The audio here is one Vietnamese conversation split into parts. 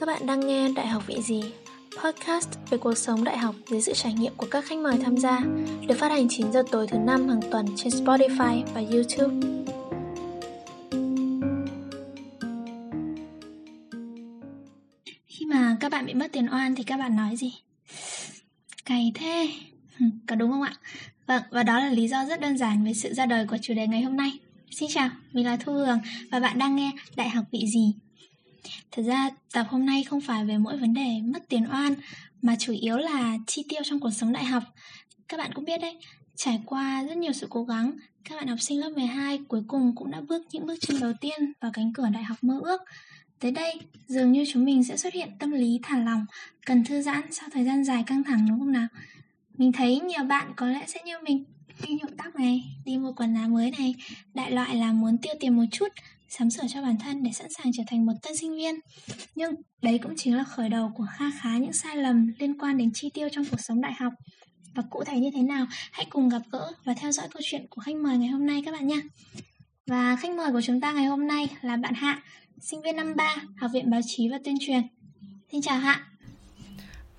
Các bạn đang nghe Đại học vị gì? Podcast về cuộc sống đại học dưới sự trải nghiệm của các khách mời tham gia, được phát hành 9 giờ tối thứ năm hàng tuần trên Spotify và YouTube. Khi mà các bạn bị mất tiền oan thì các bạn nói gì? Cày thế, có đúng không ạ? Vâng, và đó là lý do rất đơn giản về sự ra đời của chủ đề ngày hôm nay. Xin chào, mình là Thu Hường và bạn đang nghe Đại học vị gì? Thật ra tập hôm nay không phải về mỗi vấn đề mất tiền oan mà chủ yếu là chi tiêu trong cuộc sống đại học. Các bạn cũng biết đấy, trải qua rất nhiều sự cố gắng, các bạn học sinh lớp 12 cuối cùng cũng đã bước những bước chân đầu tiên vào cánh cửa đại học mơ ước. Tới đây, dường như chúng mình sẽ xuất hiện tâm lý thả lỏng, cần thư giãn sau thời gian dài căng thẳng đúng không nào? Mình thấy nhiều bạn có lẽ sẽ như mình Đi nhuộm tóc này, đi mua quần áo mới này Đại loại là muốn tiêu tiền một chút Sắm sửa cho bản thân để sẵn sàng trở thành một tân sinh viên. Nhưng đấy cũng chính là khởi đầu của kha khá những sai lầm liên quan đến chi tiêu trong cuộc sống đại học. Và cụ thể như thế nào, hãy cùng gặp gỡ và theo dõi câu chuyện của khách mời ngày hôm nay các bạn nhé Và khách mời của chúng ta ngày hôm nay là bạn Hạ, sinh viên năm 3, Học viện Báo chí và Tuyên truyền. Xin chào Hạ.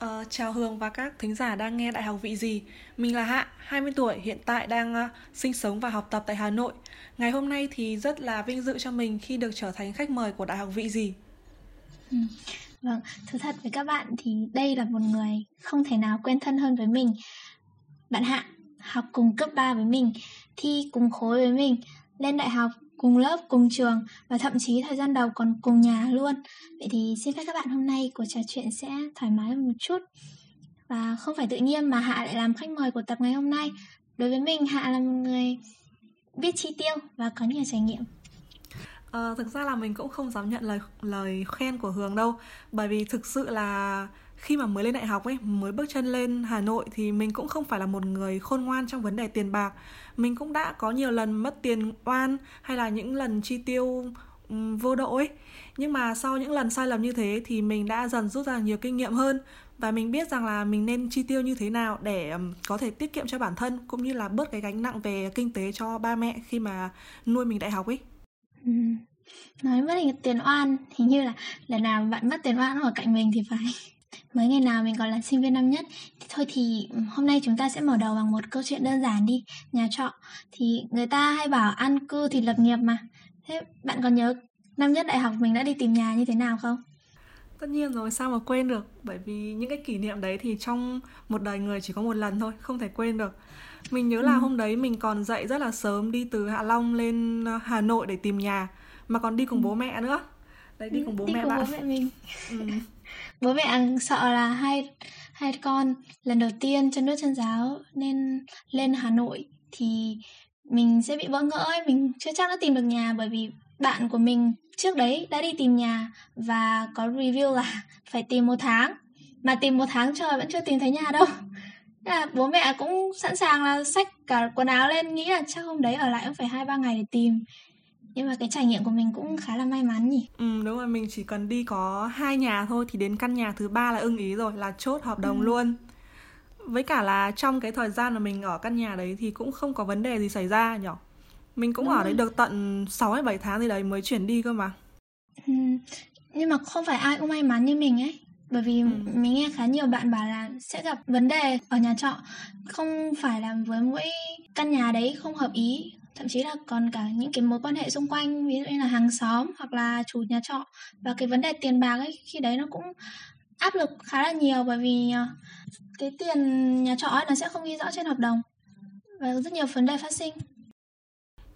Uh, chào Hương và các thính giả đang nghe Đại học vị gì. Mình là Hạ, 20 tuổi, hiện tại đang uh, sinh sống và học tập tại Hà Nội. Ngày hôm nay thì rất là vinh dự cho mình khi được trở thành khách mời của Đại học vị gì. Ừ. Vâng, thú thật với các bạn thì đây là một người không thể nào quen thân hơn với mình. Bạn Hạ học cùng cấp 3 với mình, thi cùng khối với mình Lên đại học cùng lớp, cùng trường và thậm chí thời gian đầu còn cùng nhà luôn. Vậy thì xin phép các bạn hôm nay của trò chuyện sẽ thoải mái hơn một chút. Và không phải tự nhiên mà Hạ lại làm khách mời của tập ngày hôm nay. Đối với mình, Hạ là một người biết chi tiêu và có nhiều trải nghiệm. À, thực ra là mình cũng không dám nhận lời lời khen của Hường đâu bởi vì thực sự là khi mà mới lên đại học ấy, mới bước chân lên Hà Nội thì mình cũng không phải là một người khôn ngoan trong vấn đề tiền bạc. Mình cũng đã có nhiều lần mất tiền oan hay là những lần chi tiêu vô độ ấy. Nhưng mà sau những lần sai lầm như thế thì mình đã dần rút ra nhiều kinh nghiệm hơn. Và mình biết rằng là mình nên chi tiêu như thế nào để có thể tiết kiệm cho bản thân cũng như là bớt cái gánh nặng về kinh tế cho ba mẹ khi mà nuôi mình đại học ấy. Ừ. nói mất tiền oan, hình như là lần nào bạn mất tiền oan ở cạnh mình thì phải. Mới ngày nào mình còn là sinh viên năm nhất. Thì Thôi thì hôm nay chúng ta sẽ mở đầu bằng một câu chuyện đơn giản đi Nhà trọ. Thì người ta hay bảo ăn cư thì lập nghiệp mà. Thế bạn còn nhớ năm nhất đại học mình đã đi tìm nhà như thế nào không? Tất nhiên rồi, sao mà quên được? Bởi vì những cái kỷ niệm đấy thì trong một đời người chỉ có một lần thôi Không thể quên được. Mình nhớ là ừ. hôm đấy mình còn dậy rất là sớm Đi từ Hạ Long lên Hà Nội để tìm nhà Mà còn đi cùng ừ. bố mẹ nữa. Đấy đi cùng bố đi mẹ cùng bạn. bố mẹ mình. Ừ bố mẹ sợ là hai hai con lần đầu tiên chân nước chân giáo nên lên Hà Nội thì mình sẽ bị bỡ ngỡ ấy, mình chưa chắc đã tìm được nhà bởi vì bạn của mình trước đấy đã đi tìm nhà và có review là phải tìm một tháng. Mà tìm một tháng trời vẫn chưa tìm thấy nhà đâu. Là bố mẹ cũng sẵn sàng là xách cả quần áo lên nghĩ là chắc hôm đấy ở lại cũng phải hai ba ngày để tìm nhưng mà cái trải nghiệm của mình cũng khá là may mắn nhỉ? Ừ đúng rồi mình chỉ cần đi có hai nhà thôi thì đến căn nhà thứ ba là ưng ý rồi là chốt hợp đồng ừ. luôn. Với cả là trong cái thời gian mà mình ở căn nhà đấy thì cũng không có vấn đề gì xảy ra nhỉ? Mình cũng đúng ở đấy được tận 6 hay 7 tháng thì đấy mới chuyển đi cơ mà. Ừ. nhưng mà không phải ai cũng may mắn như mình ấy. Bởi vì ừ. mình nghe khá nhiều bạn bảo là sẽ gặp vấn đề ở nhà trọ. Không phải là với mỗi căn nhà đấy không hợp ý thậm chí là còn cả những cái mối quan hệ xung quanh, ví dụ như là hàng xóm hoặc là chủ nhà trọ. Và cái vấn đề tiền bạc ấy, khi đấy nó cũng áp lực khá là nhiều bởi vì ờ, cái tiền nhà trọ ấy nó sẽ không ghi rõ trên hợp đồng và rất nhiều vấn đề phát sinh.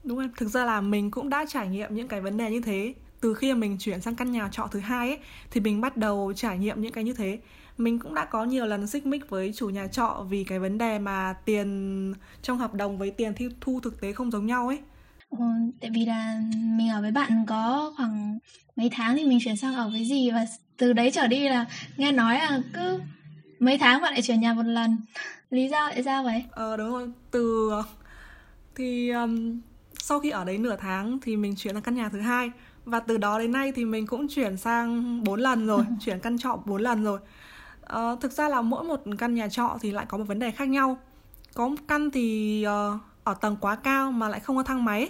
Đúng rồi, thực ra là mình cũng đã trải nghiệm những cái vấn đề như thế. Từ khi mà mình chuyển sang căn nhà trọ thứ hai ấy, thì mình bắt đầu trải nghiệm những cái như thế mình cũng đã có nhiều lần xích mích với chủ nhà trọ vì cái vấn đề mà tiền trong hợp đồng với tiền thu thực tế không giống nhau ấy. Ừ, tại vì là mình ở với bạn có khoảng mấy tháng thì mình chuyển sang ở với gì và từ đấy trở đi là nghe nói là cứ mấy tháng bạn lại chuyển nhà một lần. Lý do tại sao vậy? Ờ đúng rồi từ thì um, sau khi ở đấy nửa tháng thì mình chuyển sang căn nhà thứ hai và từ đó đến nay thì mình cũng chuyển sang bốn lần rồi chuyển căn trọ bốn lần rồi uh, thực ra là mỗi một căn nhà trọ thì lại có một vấn đề khác nhau. Có một căn thì uh, ở tầng quá cao mà lại không có thang máy.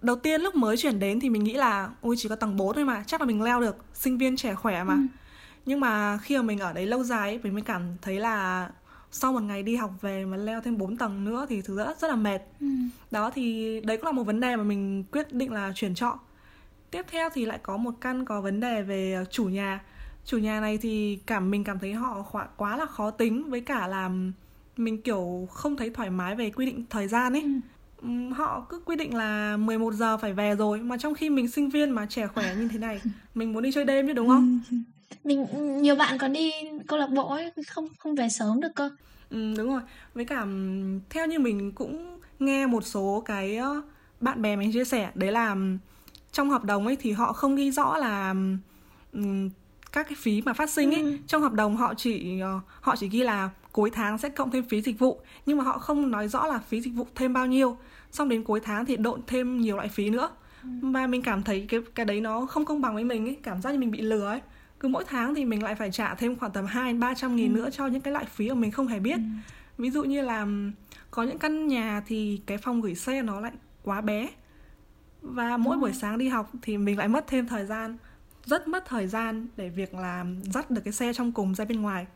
Đầu tiên lúc mới chuyển đến thì mình nghĩ là ui chỉ có tầng 4 thôi mà chắc là mình leo được sinh viên trẻ khỏe mà. Ừ. nhưng mà khi mà mình ở đấy lâu dài ấy, mình mới cảm thấy là sau một ngày đi học về mà leo thêm 4 tầng nữa thì thực rất rất là mệt. Ừ. đó thì đấy cũng là một vấn đề mà mình quyết định là chuyển trọ. Tiếp theo thì lại có một căn có vấn đề về chủ nhà chủ nhà này thì cảm mình cảm thấy họ quá là khó tính với cả là mình kiểu không thấy thoải mái về quy định thời gian ấy ừ. họ cứ quy định là 11 giờ phải về rồi mà trong khi mình sinh viên mà trẻ khỏe như thế này mình muốn đi chơi đêm chứ đúng không ừ. mình nhiều bạn còn đi câu lạc bộ ấy không không về sớm được cơ ừ, đúng rồi với cả theo như mình cũng nghe một số cái bạn bè mình chia sẻ đấy là trong hợp đồng ấy thì họ không ghi rõ là các cái phí mà phát sinh ấy ừ. trong hợp đồng họ chỉ uh, họ chỉ ghi là cuối tháng sẽ cộng thêm phí dịch vụ nhưng mà họ không nói rõ là phí dịch vụ thêm bao nhiêu xong đến cuối tháng thì độn thêm nhiều loại phí nữa ừ. và mình cảm thấy cái cái đấy nó không công bằng với mình ấy cảm giác như mình bị lừa ấy cứ mỗi tháng thì mình lại phải trả thêm khoảng tầm hai ba trăm nghìn ừ. nữa cho những cái loại phí mà mình không hề biết ừ. ví dụ như là có những căn nhà thì cái phòng gửi xe nó lại quá bé và mỗi buổi sáng đi học thì mình lại mất thêm thời gian rất mất thời gian để việc là dắt được cái xe trong cùng ra bên ngoài.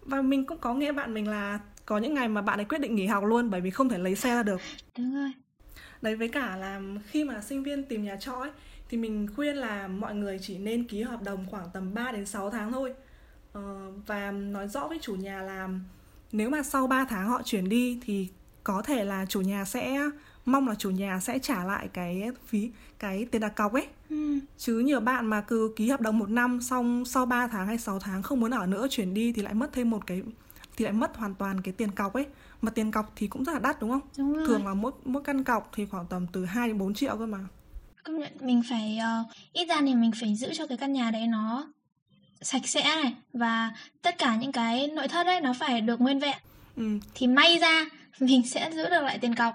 Và mình cũng có nghe bạn mình là có những ngày mà bạn ấy quyết định nghỉ học luôn bởi vì không thể lấy xe ra được. Đúng rồi. Đấy với cả là khi mà sinh viên tìm nhà trọ ấy thì mình khuyên là mọi người chỉ nên ký hợp đồng khoảng tầm 3 đến 6 tháng thôi. Ờ, và nói rõ với chủ nhà là nếu mà sau 3 tháng họ chuyển đi thì có thể là chủ nhà sẽ mong là chủ nhà sẽ trả lại cái phí cái tiền đặt cọc ấy ừ. chứ nhiều bạn mà cứ ký hợp đồng một năm xong sau 3 tháng hay 6 tháng không muốn ở nữa chuyển đi thì lại mất thêm một cái thì lại mất hoàn toàn cái tiền cọc ấy mà tiền cọc thì cũng rất là đắt đúng không đúng rồi. thường là mỗi mỗi căn cọc thì khoảng tầm từ 2 đến 4 triệu cơ mà công nhận mình phải uh, ít ra thì mình phải giữ cho cái căn nhà đấy nó sạch sẽ này và tất cả những cái nội thất ấy nó phải được nguyên vẹn ừ. thì may ra mình sẽ giữ được lại tiền cọc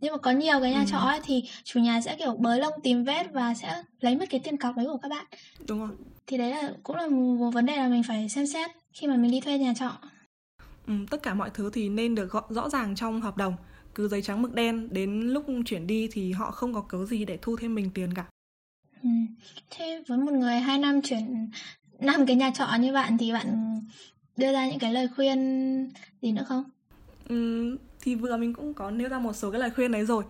nhưng mà có nhiều cái nhà ừ. trọ ấy thì chủ nhà sẽ kiểu bới lông tìm vết và sẽ lấy mất cái tiền cọc đấy của các bạn. Đúng rồi. Thì đấy là cũng là một vấn đề là mình phải xem xét khi mà mình đi thuê nhà trọ. Ừ, tất cả mọi thứ thì nên được gõ, rõ ràng trong hợp đồng. Cứ giấy trắng mực đen đến lúc chuyển đi thì họ không có cớ gì để thu thêm mình tiền cả. Ừ. thế với một người hai năm chuyển năm cái nhà trọ như bạn thì bạn đưa ra những cái lời khuyên gì nữa không ừ, thì vừa mình cũng có nêu ra một số cái lời khuyên đấy rồi.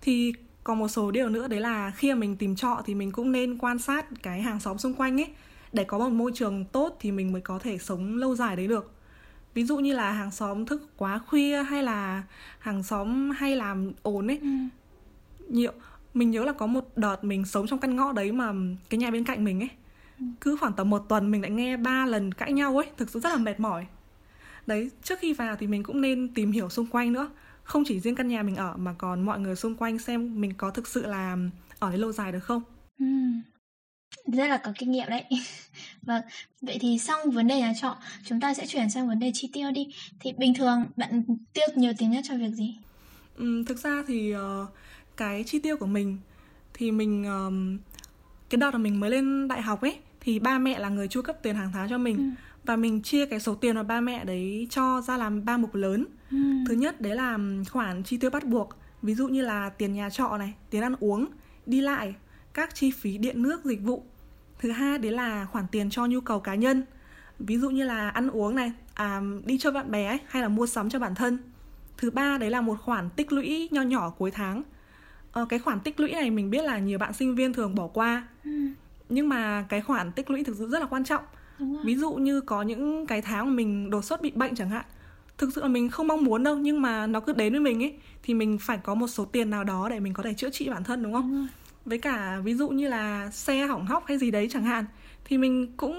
Thì còn một số điều nữa đấy là khi mà mình tìm trọ thì mình cũng nên quan sát cái hàng xóm xung quanh ấy. Để có một môi trường tốt thì mình mới có thể sống lâu dài đấy được. Ví dụ như là hàng xóm thức quá khuya hay là hàng xóm hay làm ồn ấy. Ừ. nhiều mình nhớ là có một đợt mình sống trong căn ngõ đấy mà cái nhà bên cạnh mình ấy. Ừ. cứ khoảng tầm một tuần mình lại nghe ba lần cãi nhau ấy thực sự rất là mệt mỏi đấy trước khi vào thì mình cũng nên tìm hiểu xung quanh nữa. Không chỉ riêng căn nhà mình ở mà còn mọi người xung quanh xem mình có thực sự là ở đấy lâu dài được không. Ừ. rất là có kinh nghiệm đấy. Vâng vậy thì xong vấn đề nhà trọ chúng ta sẽ chuyển sang vấn đề chi tiêu đi. Thì bình thường bạn tiêu nhiều tiền nhất cho việc gì? Ừ, thực ra thì uh, cái chi tiêu của mình thì mình uh, cái đợt mà mình mới lên đại học ấy thì ba mẹ là người chu cấp tiền hàng tháng cho mình. Ừ và mình chia cái số tiền mà ba mẹ đấy cho ra làm ba mục lớn. Ừ. thứ nhất đấy là khoản chi tiêu bắt buộc. Ví dụ như là tiền nhà trọ này tiền ăn uống đi lại các chi phí điện nước dịch vụ. Thứ hai đấy là khoản tiền cho nhu cầu cá nhân. Ví dụ như là ăn uống này à, đi chơi bạn bè ấy, hay là mua sắm cho bản thân. Thứ ba đấy là một khoản tích lũy nho nhỏ cuối tháng. Ờ, cái khoản tích lũy này mình biết là nhiều bạn sinh viên thường bỏ qua. Ừ. nhưng mà cái khoản tích lũy thực sự rất là quan trọng ví dụ như có những cái tháng mà mình đột xuất bị bệnh chẳng hạn thực sự là mình không mong muốn đâu nhưng mà nó cứ đến với mình ấy thì mình phải có một số tiền nào đó để mình có thể chữa trị bản thân đúng không? Đúng với cả ví dụ như là xe hỏng hóc hay gì đấy chẳng hạn thì mình cũng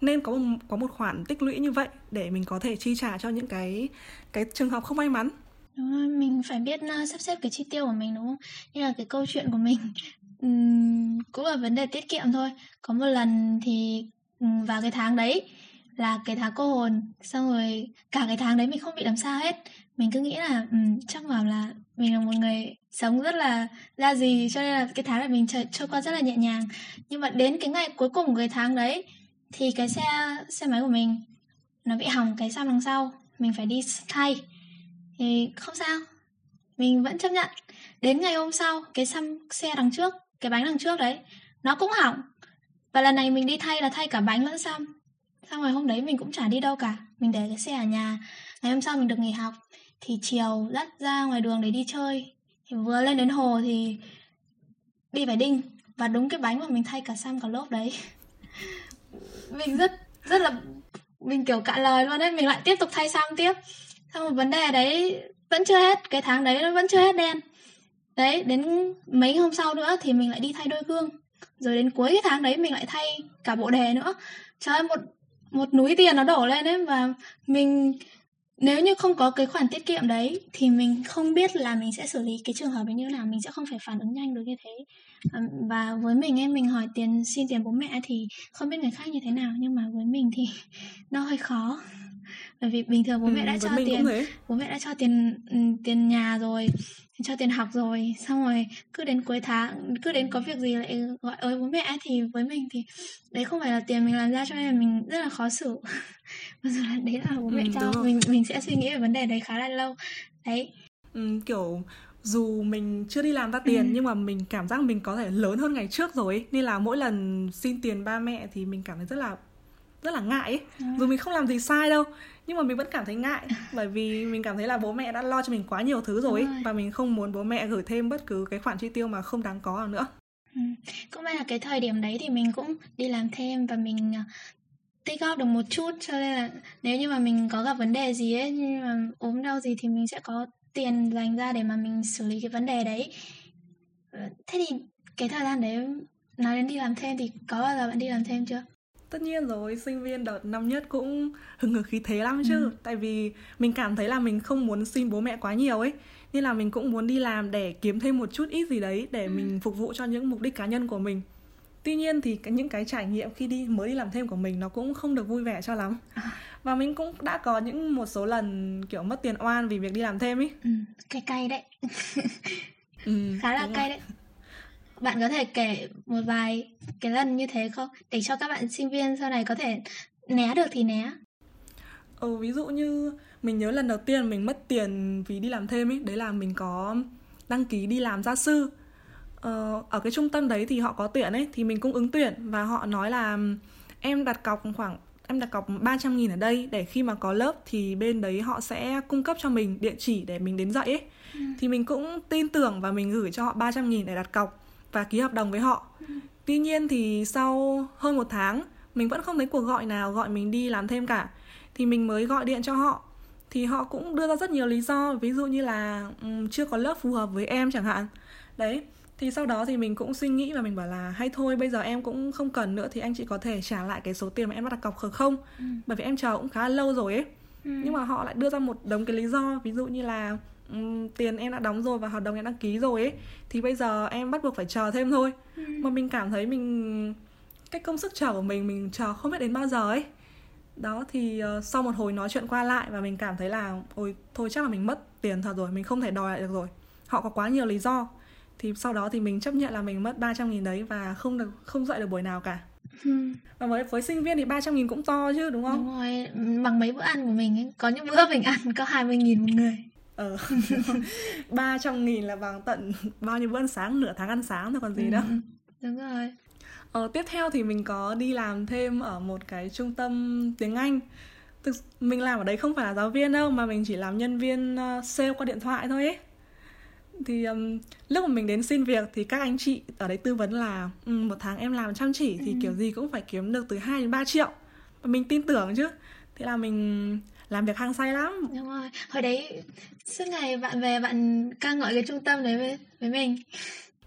nên có một, có một khoản tích lũy như vậy để mình có thể chi trả cho những cái cái trường hợp không may mắn. Đúng rồi mình phải biết uh, sắp xếp cái chi tiêu của mình đúng không? Như là cái câu chuyện của mình um, cũng là vấn đề tiết kiệm thôi. Có một lần thì Ừ, vào cái tháng đấy là cái tháng cô hồn xong rồi cả cái tháng đấy mình không bị làm sao hết. Mình cứ nghĩ là um, chắc vào là mình là một người sống rất là ra gì cho nên là cái tháng này mình trôi, trôi qua rất là nhẹ nhàng. Nhưng mà đến cái ngày cuối cùng của cái tháng đấy thì cái xe xe máy của mình nó bị hỏng cái xăm đằng sau mình phải đi thay. Thì không sao mình vẫn chấp nhận. Đến ngày hôm sau cái xăm xe đằng trước cái bánh đằng trước đấy nó cũng hỏng và lần này mình đi thay là thay cả bánh lẫn xăm. Xong rồi hôm đấy mình cũng chả đi đâu cả. Mình để cái xe ở nhà. Ngày hôm sau mình được nghỉ học. Thì chiều dắt ra ngoài đường để đi chơi. Thì vừa lên đến hồ thì đi phải đinh. Và đúng cái bánh mà mình thay cả xăm cả lốp đấy. Mình rất rất là, mình kiểu cạn lời luôn đấy. Mình lại tiếp tục thay xăm tiếp. Xong một vấn đề đấy vẫn chưa hết. Cái tháng đấy nó vẫn chưa hết đen. Đấy, đến mấy hôm sau nữa thì mình lại đi thay đôi gương rồi đến cuối cái tháng đấy mình lại thay cả bộ đề nữa. Trời ơi, một một núi tiền nó đổ lên ấy và mình, nếu như không có cái khoản tiết kiệm đấy thì mình không biết là mình sẽ xử lý cái trường hợp ấy như nào, mình sẽ không phải phản ứng nhanh được như thế. Và với mình em mình hỏi tiền, xin tiền bố mẹ thì không biết người khác như thế nào, nhưng mà với mình thì nó hơi khó bởi vì bình thường bố mẹ ừ, đã cho tiền bố mẹ đã cho tiền ừ, tiền nhà rồi cho tiền học rồi. Xong rồi cứ đến cuối tháng cứ đến có việc gì lại gọi ơi bố mẹ thì với mình thì đấy không phải là tiền mình làm ra cho nên là mình rất là khó xử. Và rồi là đấy là bố mẹ ừ, cho mình mình sẽ suy nghĩ về vấn đề đấy khá là lâu. Đấy. Ừ, kiểu dù mình chưa đi làm ra tiền ừ. nhưng mà mình cảm giác mình có thể lớn hơn ngày trước rồi ấy. nên là mỗi lần xin tiền ba mẹ thì mình cảm thấy rất là rất là ngại ấy. Ừ. dù mình không làm gì sai đâu nhưng mà mình vẫn cảm thấy ngại bởi vì mình cảm thấy là bố mẹ đã lo cho mình quá nhiều thứ rồi, rồi. và mình không muốn bố mẹ gửi thêm bất cứ cái khoản chi tiêu mà không đáng có nào nữa ừ. cũng may là cái thời điểm đấy thì mình cũng đi làm thêm và mình ờ, tích góp được một chút cho nên là nếu như mà mình có gặp vấn đề gì ấy như mà ốm đau gì thì mình sẽ có tiền dành ra để mà mình xử lý cái vấn đề đấy ờ, thế thì cái thời gian đấy nói đến đi làm thêm thì có bao giờ bạn đi làm thêm chưa tất nhiên rồi sinh viên đợt năm nhất cũng hừng hực khí thế lắm chứ. Ừ. tại vì mình cảm thấy là mình không muốn xin bố mẹ quá nhiều ấy nên là mình cũng muốn đi làm để kiếm thêm một chút ít gì đấy để ừ. mình phục vụ cho những mục đích cá nhân của mình. Tuy nhiên thì những cái trải nghiệm khi đi mới đi làm thêm của mình nó cũng không được vui vẻ cho lắm. À. và mình cũng đã có những một số lần kiểu mất tiền oan vì việc đi làm thêm ấy ừ, cay cay đấy. Ừ, khá là cay đấy bạn có thể kể một vài cái lần như thế không? Để cho các bạn sinh viên sau này có thể né được thì né. Ừ ví dụ như mình nhớ lần đầu tiên mình mất tiền vì đi làm thêm ấy đấy là mình có đăng ký đi làm gia sư. Ờ, ở cái trung tâm đấy thì họ có tuyển ấy thì mình cũng ứng tuyển và họ nói là em đặt cọc khoảng em đặt cọc 300 nghìn ở đây để khi mà có lớp thì bên đấy họ sẽ cung cấp cho mình địa chỉ để mình đến dạy ấy. Ừ. thì mình cũng tin tưởng và mình gửi cho họ 300 nghìn để đặt cọc và ký hợp đồng với họ. Tuy nhiên thì sau hơn một tháng mình vẫn không thấy cuộc gọi nào gọi mình đi làm thêm cả. Thì mình mới gọi điện cho họ. Thì họ cũng đưa ra rất nhiều lý do ví dụ như là um, chưa có lớp phù hợp với em chẳng hạn. Đấy thì sau đó thì mình cũng suy nghĩ và mình bảo là hay thôi bây giờ em cũng không cần nữa thì anh chị có thể trả lại cái số tiền mà em đã đặt cọc được không? Ừ. bởi vì em chờ cũng khá lâu rồi ấy. Ừ. nhưng mà họ lại đưa ra một đống cái lý do ví dụ như là um, tiền em đã đóng rồi và hợp đồng em đăng ký rồi ấy thì bây giờ em bắt buộc phải chờ thêm thôi ừ. mà mình cảm thấy mình cái công sức chờ của mình mình chờ không biết đến bao giờ ấy đó thì uh, sau một hồi nói chuyện qua lại và mình cảm thấy là ôi thôi chắc là mình mất tiền thật rồi mình không thể đòi lại được rồi họ có quá nhiều lý do thì sau đó thì mình chấp nhận là mình mất 300 nghìn đấy và không được không dạy được buổi nào cả ừ. và với với sinh viên thì 300 nghìn cũng to chứ đúng không? Đúng rồi, bằng mấy bữa ăn của mình ấy. Có những bữa mình ăn có 20 nghìn một người ờ ba trăm nghìn là bằng tận bao nhiêu bữa ăn sáng nửa tháng ăn sáng thôi còn gì ừ, nữa đúng rồi. Ờ, tiếp theo thì mình có đi làm thêm ở một cái trung tâm tiếng anh. Thực mình làm ở đấy không phải là giáo viên đâu mà mình chỉ làm nhân viên uh, sale qua điện thoại thôi ấy. Thì um, lúc mà mình đến xin việc thì các anh chị ở đấy tư vấn là um, một tháng em làm chăm chỉ thì ừ. kiểu gì cũng phải kiếm được từ 2 đến 3 triệu. Và mình tin tưởng chứ. Thế là mình làm việc hăng say lắm đúng rồi hồi đấy suốt ngày bạn về bạn ca ngợi cái trung tâm đấy với, với mình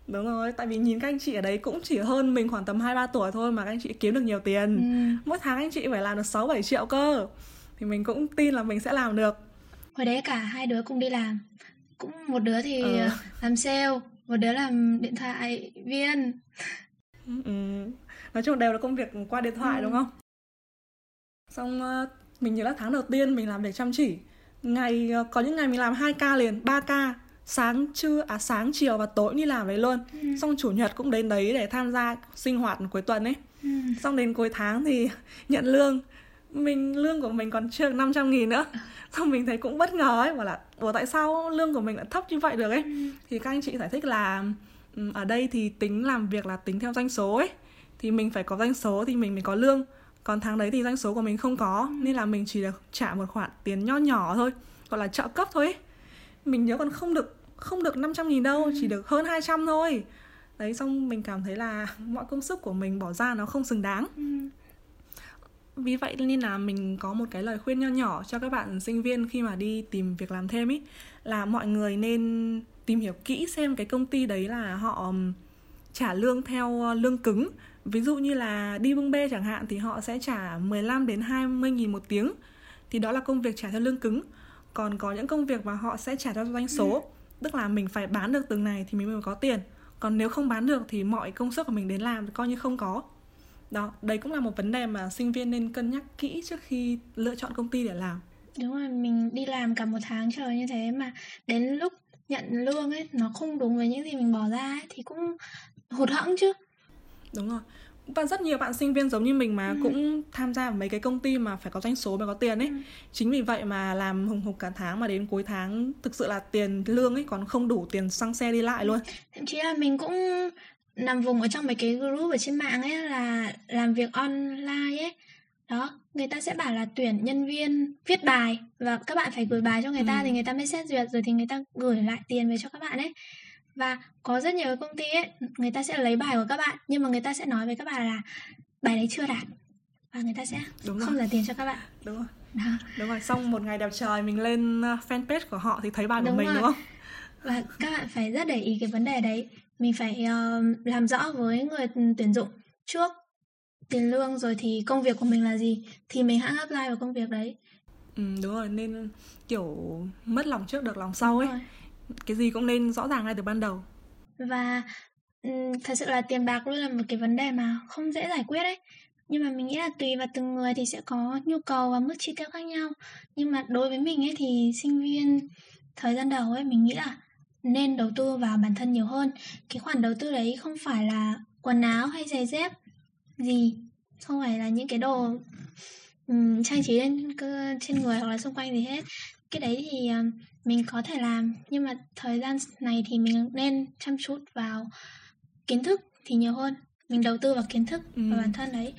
Đúng rồi, tại vì nhìn các anh chị ở đấy cũng chỉ hơn mình khoảng tầm 2-3 tuổi thôi mà các anh chị kiếm được nhiều tiền. Ừ. Mỗi tháng anh chị phải làm được 6-7 triệu cơ. Thì mình cũng tin là mình sẽ làm được. Hồi đấy cả hai đứa cùng đi làm. Cũng một đứa thì ừ. làm sale, một đứa làm điện thoại viên. Ừ. Nói chung đều là công việc qua điện thoại ừ. đúng không? Xong mình nhớ là tháng đầu tiên mình làm việc chăm chỉ. Ngày ờ, có những ngày mình làm 2 ca liền 3 ca sáng trưa à sáng chiều và tối đi làm đấy luôn. Ừ. xong chủ nhật cũng đến đấy để tham gia sinh hoạt cuối tuần ấy. Ừ. xong đến cuối tháng thì nhận lương. Mình lương của mình còn chưa được 500 nghìn nữa. Xong mình thấy cũng bất ngờ ấy bảo là ủa tại sao lương của mình lại thấp như vậy được ấy? Ừ. thì các anh chị giải thích là ở đây thì tính làm việc là tính theo doanh số ấy. Thì mình phải có doanh số thì mình mới có lương còn tháng đấy thì doanh số của mình không có nên là mình chỉ được trả một khoản tiền nho nhỏ thôi gọi là trợ cấp thôi mình nhớ còn không được không được 500 nghìn đâu chỉ được hơn 200 thôi. Đấy xong mình cảm thấy là mọi công sức của mình bỏ ra nó không xứng đáng. Vì vậy nên là mình có một cái lời khuyên nho nhỏ cho các bạn sinh viên khi mà đi tìm việc làm thêm ý là mọi người nên tìm hiểu kỹ xem cái công ty đấy là họ trả lương theo ờ, lương cứng. Ví dụ như là đi bưng bê chẳng hạn thì họ sẽ trả 15 đến 20 nghìn một tiếng. Thì đó là công việc trả theo lương cứng. Còn có những công việc mà họ sẽ trả theo doanh số ừ. tức là mình phải bán được từng này thì mình mới có tiền. Còn nếu không bán được thì mọi công sức của mình đến làm coi như không có. Đó đây cũng là một vấn đề mà sinh viên nên cân nhắc kỹ trước khi lựa chọn công ty để làm. Đúng rồi mình đi làm cả một tháng trời như thế mà đến lúc nhận lương ấy nó không đúng với những gì mình bỏ ra ấy, thì cũng hụt hẫng chứ đúng rồi và rất nhiều bạn sinh viên giống như mình mà ừ. cũng tham gia vào mấy cái công ty mà phải có doanh số mới có tiền ấy ừ. chính vì vậy mà làm hùng hục cả tháng mà đến cuối tháng thực sự là tiền lương ấy còn không đủ tiền xăng xe đi lại luôn thậm chí là mình cũng nằm vùng ở trong mấy cái group ở trên mạng ấy là làm việc online ấy đó người ta sẽ bảo là tuyển nhân viên viết bài và các bạn phải gửi bài cho người ta ừ. thì người ta mới xét duyệt rồi thì người ta gửi lại tiền về cho các bạn ấy và có rất nhiều công ty ấy người ta sẽ lấy bài của các bạn nhưng mà người ta sẽ nói với các bạn là bài đấy chưa đạt. Và người ta sẽ đúng không trả tiền cho các bạn. Đúng rồi. Đó. đúng rồi xong một ngày đẹp trời mình lên uh, fanpage của họ thì thấy bài của đúng mình rồi. đúng không? Và các bạn phải rất để ý cái vấn đề đấy. Mình phải uh, làm rõ với người tuyển dụng trước tiền lương rồi thì công việc của mình là gì thì mình hãng apply vào công việc đấy. Ừ, đúng rồi nên kiểu mất lòng trước được lòng sau ấy cái gì cũng nên rõ ràng ngay từ ban đầu. Và thật sự là tiền bạc luôn là một cái vấn đề mà không dễ giải quyết đấy. Nhưng mà mình nghĩ là tùy vào từng người thì sẽ có nhu cầu và mức chi tiêu khác nhau. Nhưng mà đối với mình ấy thì sinh viên thời gian đầu ấy mình nghĩ là nên đầu tư vào bản thân nhiều hơn. Cái khoản đầu tư đấy không phải là quần áo hay giày dép gì không phải là những cái đồ um, trang trí lên trên người hoặc là xung quanh gì hết. Cái đấy thì um, mình có thể làm nhưng mà thời gian này thì mình nên chăm chút vào kiến thức thì nhiều hơn. Mình đầu tư vào kiến thức ừ. và bản thân đấy.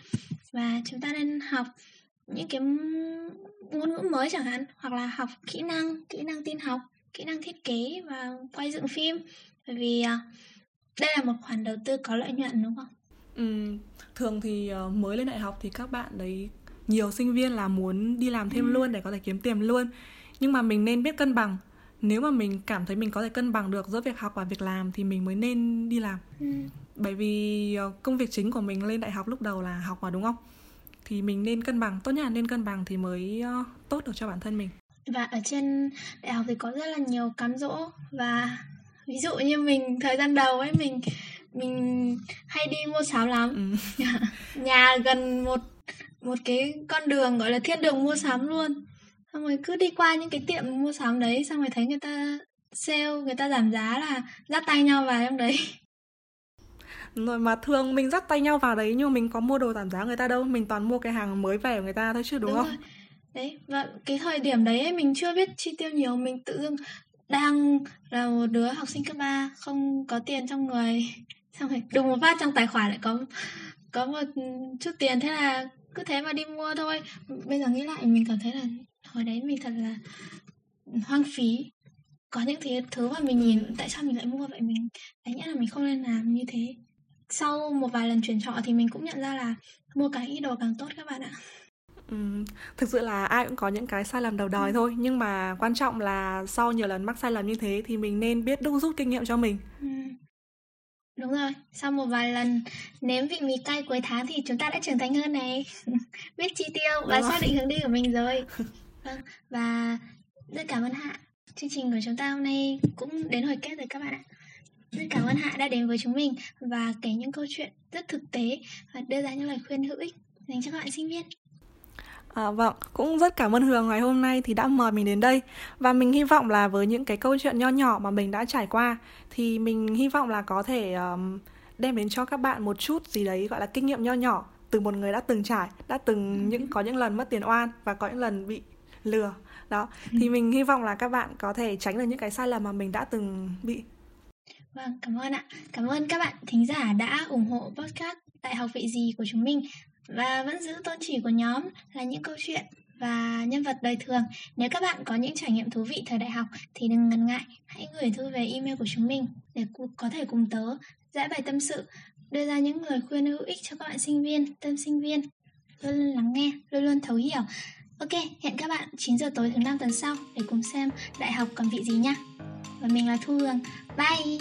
Và chúng ta nên học những cái ngôn ngữ mới chẳng hạn hoặc là học kỹ năng kỹ năng tin học kỹ năng thiết kế và quay dựng phim. Bởi vì uh, đây là một khoản đầu tư có lợi nhuận đúng không? Ừ, thường thì uh, mới lên đại học thì các bạn đấy nhiều sinh viên là muốn đi làm thêm ừ. luôn để có thể kiếm tiền luôn nhưng mà mình nên biết cân bằng. Nếu mà mình cảm thấy mình có thể cân bằng được giữa việc học và việc làm thì mình mới nên đi làm. Ừ. bởi vì ờ, công việc chính của mình lên đại học lúc đầu là học mà đúng không? Thì mình nên cân bằng tốt nhất là nên cân bằng thì mới ờ, tốt được cho bản thân mình. Và ở trên đại học thì có rất là nhiều cám dỗ và ví dụ như mình thời gian đầu ấy mình mình hay đi mua sắm lắm. Ừ. nhà, nhà gần một một cái con đường gọi là thiên đường mua sắm luôn xong rồi cứ đi qua những cái tiệm mua sắm đấy xong rồi thấy người ta sale người ta giảm giá là dắt tay nhau vào trong đấy. Rồi mà thường mình dắt tay nhau vào đấy nhưng mà mình có mua đồ giảm giá người ta đâu mình toàn mua cái hàng mới về của người ta thôi chứ đúng, đúng không? rồi. đấy và cái thời điểm đấy ấy, mình chưa biết chi tiêu nhiều mình tự dưng đang là một đứa học sinh cấp 3 không có tiền trong người. Xong rồi đùng một phát trong tài khoản lại có có một chút tiền thế là cứ thế mà đi mua thôi. Bây giờ nghĩ lại mình cảm thấy là hồi đấy mình thật là hoang phí. Có những thứ thứ mà mình nhìn tại sao mình lại mua vậy mình? Đánh nhẽ là mình không nên làm như thế. Sau một vài lần chuyển trọ thì mình cũng nhận ra là mua càng ít đồ càng tốt các bạn ạ. Ừ, thực sự là ai cũng có những cái sai lầm đầu đời ừ. thôi. Nhưng mà quan trọng là sau nhiều lần mắc sai lầm như thế thì mình nên biết đúc rút kinh nghiệm cho mình. Ừ. đúng rồi sau một vài lần nếm vị mì cay cuối tháng thì chúng ta đã trưởng thành hơn này. Biết chi tiêu và xác định hướng đi của mình rồi Vâng, và rất cảm ơn Hạ. Chương trình của chúng ta hôm nay cũng đến hồi kết rồi các bạn ạ. Rất cảm ơn Hạ đã đến với chúng mình và kể những câu chuyện rất thực tế và đưa ra những lời khuyên hữu ích dành cho các bạn sinh viên. À, vâng, cũng rất cảm ơn Hường ngày hôm nay thì đã mời mình đến đây và mình hy vọng là với những cái câu chuyện nho nhỏ mà mình đã trải qua thì mình hy vọng là có thể um, đem đến cho các bạn một chút gì đấy gọi là kinh nghiệm nho nhỏ từ một người đã từng trải, đã từng những có những lần mất tiền oan và có những lần bị lừa đó thì ừ. mình hy vọng là các bạn có thể tránh được những cái sai lầm mà mình đã từng bị vâng cảm ơn ạ cảm ơn các bạn thính giả đã ủng hộ podcast đại học vị gì của chúng mình và vẫn giữ tôn chỉ của nhóm là những câu chuyện và nhân vật đời thường. Nếu các bạn có những trải nghiệm thú vị thời đại học thì đừng ngần ngại, hãy gửi thư về email của chúng mình để có thể cùng tớ giải bài tâm sự, đưa ra những lời khuyên hữu ích cho các bạn sinh viên, tân sinh viên, luôn luôn lắng nghe, luôn luôn thấu hiểu. Ok, hẹn các bạn 9 giờ tối thứ năm tuần sau để cùng xem đại học còn vị gì nhá. Và mình là Thu Hương. Bye!